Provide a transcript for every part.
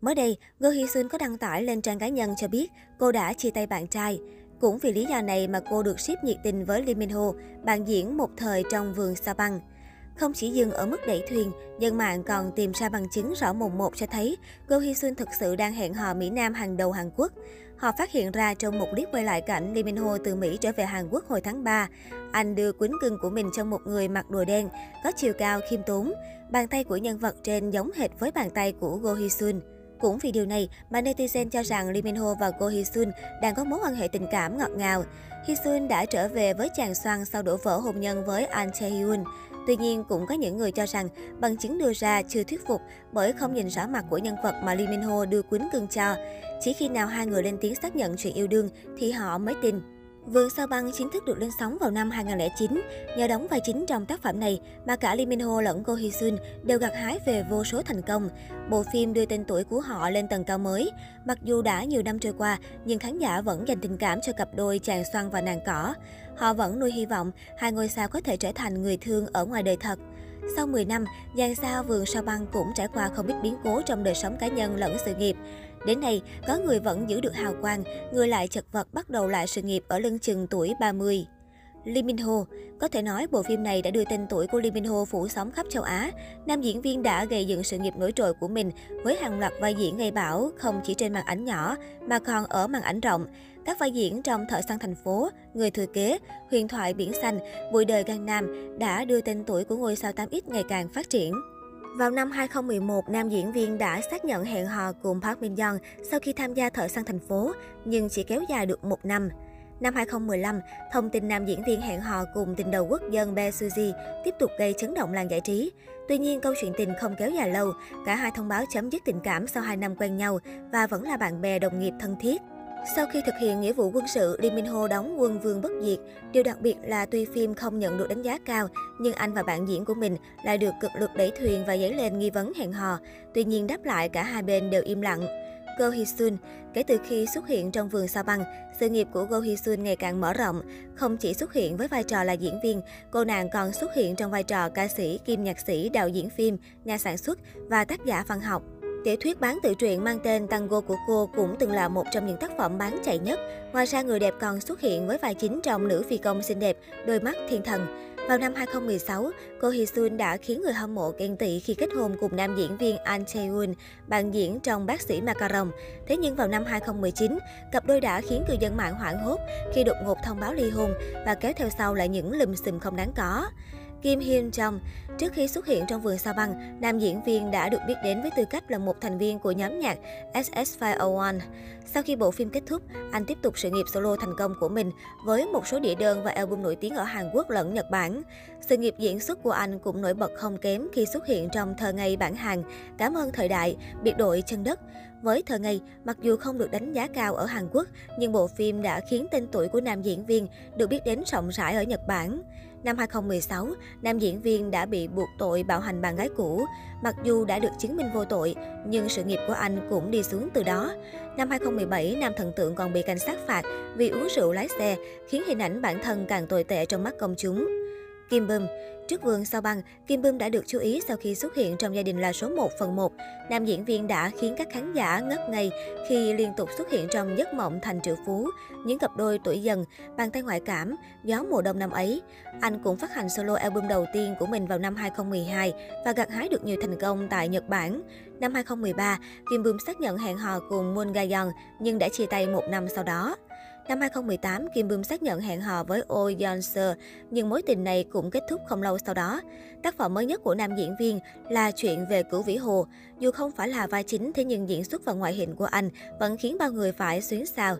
Mới đây, Go Hee Sun có đăng tải lên trang cá nhân cho biết cô đã chia tay bạn trai. Cũng vì lý do này mà cô được ship nhiệt tình với Lee Min Ho, bạn diễn một thời trong vườn Sa Băng. Không chỉ dừng ở mức đẩy thuyền, dân mạng còn tìm ra bằng chứng rõ mồn một cho thấy Go Hee Sun thực sự đang hẹn hò Mỹ Nam hàng đầu Hàn Quốc. Họ phát hiện ra trong một clip quay lại cảnh Lee Min Ho từ Mỹ trở về Hàn Quốc hồi tháng 3. Anh đưa quýnh cưng của mình trong một người mặc đồ đen, có chiều cao khiêm tốn. Bàn tay của nhân vật trên giống hệt với bàn tay của Go Hee Sun. Cũng vì điều này mà netizen cho rằng Lee Min Ho và Go Hee Sun đang có mối quan hệ tình cảm ngọt ngào. Hee Sun đã trở về với chàng xoan sau đổ vỡ hôn nhân với An Chae Hyun. Tuy nhiên, cũng có những người cho rằng bằng chứng đưa ra chưa thuyết phục bởi không nhìn rõ mặt của nhân vật mà Lee Min Ho đưa quýnh cưng cho. Chỉ khi nào hai người lên tiếng xác nhận chuyện yêu đương thì họ mới tin. Vườn sao băng chính thức được lên sóng vào năm 2009. Nhờ đóng vai chính trong tác phẩm này mà cả Lee Min Ho lẫn Go Hee Sun đều gặt hái về vô số thành công. Bộ phim đưa tên tuổi của họ lên tầng cao mới. Mặc dù đã nhiều năm trôi qua, nhưng khán giả vẫn dành tình cảm cho cặp đôi chàng xoan và nàng cỏ. Họ vẫn nuôi hy vọng hai ngôi sao có thể trở thành người thương ở ngoài đời thật. Sau 10 năm, dàn sao vườn sao băng cũng trải qua không ít biến cố trong đời sống cá nhân lẫn sự nghiệp. Đến nay, có người vẫn giữ được hào quang, người lại chật vật bắt đầu lại sự nghiệp ở lưng chừng tuổi 30. Lee Min Ho Có thể nói bộ phim này đã đưa tên tuổi của Lee Min Ho phủ sóng khắp châu Á. Nam diễn viên đã gây dựng sự nghiệp nổi trội của mình với hàng loạt vai diễn gây bão không chỉ trên màn ảnh nhỏ mà còn ở màn ảnh rộng. Các vai diễn trong Thợ săn thành phố, Người thừa kế, Huyền thoại biển xanh, Bụi đời Gan Nam đã đưa tên tuổi của ngôi sao 8X ngày càng phát triển. Vào năm 2011, nam diễn viên đã xác nhận hẹn hò cùng Park Min Young sau khi tham gia Thợ săn thành phố, nhưng chỉ kéo dài được một năm. Năm 2015, thông tin nam diễn viên hẹn hò cùng tình đầu quốc dân Bae Suzy tiếp tục gây chấn động làng giải trí. Tuy nhiên, câu chuyện tình không kéo dài lâu, cả hai thông báo chấm dứt tình cảm sau 2 năm quen nhau và vẫn là bạn bè đồng nghiệp thân thiết. Sau khi thực hiện nghĩa vụ quân sự, Lee Min Ho đóng quân vương bất diệt. Điều đặc biệt là tuy phim không nhận được đánh giá cao, nhưng anh và bạn diễn của mình lại được cực lực đẩy thuyền và dấy lên nghi vấn hẹn hò. Tuy nhiên đáp lại cả hai bên đều im lặng. Go Hee Sun Kể từ khi xuất hiện trong vườn sao băng, sự nghiệp của Go Hee Sun ngày càng mở rộng. Không chỉ xuất hiện với vai trò là diễn viên, cô nàng còn xuất hiện trong vai trò ca sĩ, kim nhạc sĩ, đạo diễn phim, nhà sản xuất và tác giả văn học. Tiểu thuyết bán tự truyện mang tên Tango của cô cũng từng là một trong những tác phẩm bán chạy nhất. Ngoài ra, người đẹp còn xuất hiện với vai chính trong Nữ phi công xinh đẹp, đôi mắt thiên thần. Vào năm 2016, cô Hee Sun đã khiến người hâm mộ ghen tị khi kết hôn cùng nam diễn viên An Chae-woon, bạn diễn trong Bác sĩ Macaron. Thế nhưng vào năm 2019, cặp đôi đã khiến cư dân mạng hoảng hốt khi đột ngột thông báo ly hôn và kéo theo sau là những lùm xùm không đáng có. Kim Hyun Jong. Trước khi xuất hiện trong vườn sao băng, nam diễn viên đã được biết đến với tư cách là một thành viên của nhóm nhạc SS501. Sau khi bộ phim kết thúc, anh tiếp tục sự nghiệp solo thành công của mình với một số đĩa đơn và album nổi tiếng ở Hàn Quốc lẫn Nhật Bản. Sự nghiệp diễn xuất của anh cũng nổi bật không kém khi xuất hiện trong Thơ Ngây bản Hàn, Cảm ơn thời đại, Biệt đội chân đất. Với Thơ Ngây, mặc dù không được đánh giá cao ở Hàn Quốc, nhưng bộ phim đã khiến tên tuổi của nam diễn viên được biết đến rộng rãi ở Nhật Bản. Năm 2016, nam diễn viên đã bị buộc tội bạo hành bạn gái cũ. Mặc dù đã được chứng minh vô tội, nhưng sự nghiệp của anh cũng đi xuống từ đó. Năm 2017, nam thần tượng còn bị cảnh sát phạt vì uống rượu lái xe, khiến hình ảnh bản thân càng tồi tệ trong mắt công chúng. Kim Bum Trước vườn sao băng, Kim Bum đã được chú ý sau khi xuất hiện trong gia đình là số 1 phần 1. Nam diễn viên đã khiến các khán giả ngất ngây khi liên tục xuất hiện trong giấc mộng thành triệu phú, những cặp đôi tuổi dần, bàn tay ngoại cảm, gió mùa đông năm ấy. Anh cũng phát hành solo album đầu tiên của mình vào năm 2012 và gặt hái được nhiều thành công tại Nhật Bản. Năm 2013, Kim Bum xác nhận hẹn hò cùng Moon Ga-young nhưng đã chia tay một năm sau đó. Năm 2018, Kim Bum xác nhận hẹn hò với Oh Yeon Seo, nhưng mối tình này cũng kết thúc không lâu sau đó. Tác phẩm mới nhất của nam diễn viên là chuyện về Cửu Vĩ Hồ. Dù không phải là vai chính, thế nhưng diễn xuất và ngoại hình của anh vẫn khiến bao người phải xuyến xào.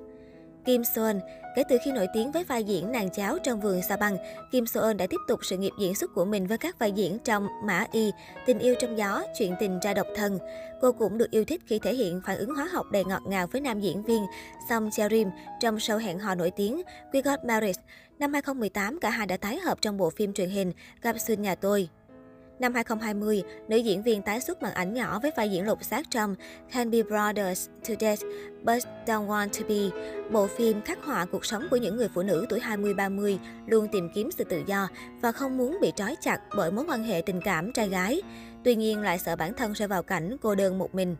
Kim Seon Kể từ khi nổi tiếng với vai diễn nàng cháo trong vườn Sa Băng, Kim Seon đã tiếp tục sự nghiệp diễn xuất của mình với các vai diễn trong Mã Y, Tình yêu trong gió, Chuyện tình ra độc thân. Cô cũng được yêu thích khi thể hiện phản ứng hóa học đầy ngọt ngào với nam diễn viên Song Jae-rim trong show hẹn hò nổi tiếng We Got Married. Năm 2018, cả hai đã tái hợp trong bộ phim truyền hình Gặp Xuân Nhà Tôi. Năm 2020, nữ diễn viên tái xuất màn ảnh nhỏ với vai diễn lột xác trong Can Be Brothers to Death But Don't Want to Be. Bộ phim khắc họa cuộc sống của những người phụ nữ tuổi 20-30 luôn tìm kiếm sự tự do và không muốn bị trói chặt bởi mối quan hệ tình cảm trai gái. Tuy nhiên lại sợ bản thân rơi vào cảnh cô đơn một mình.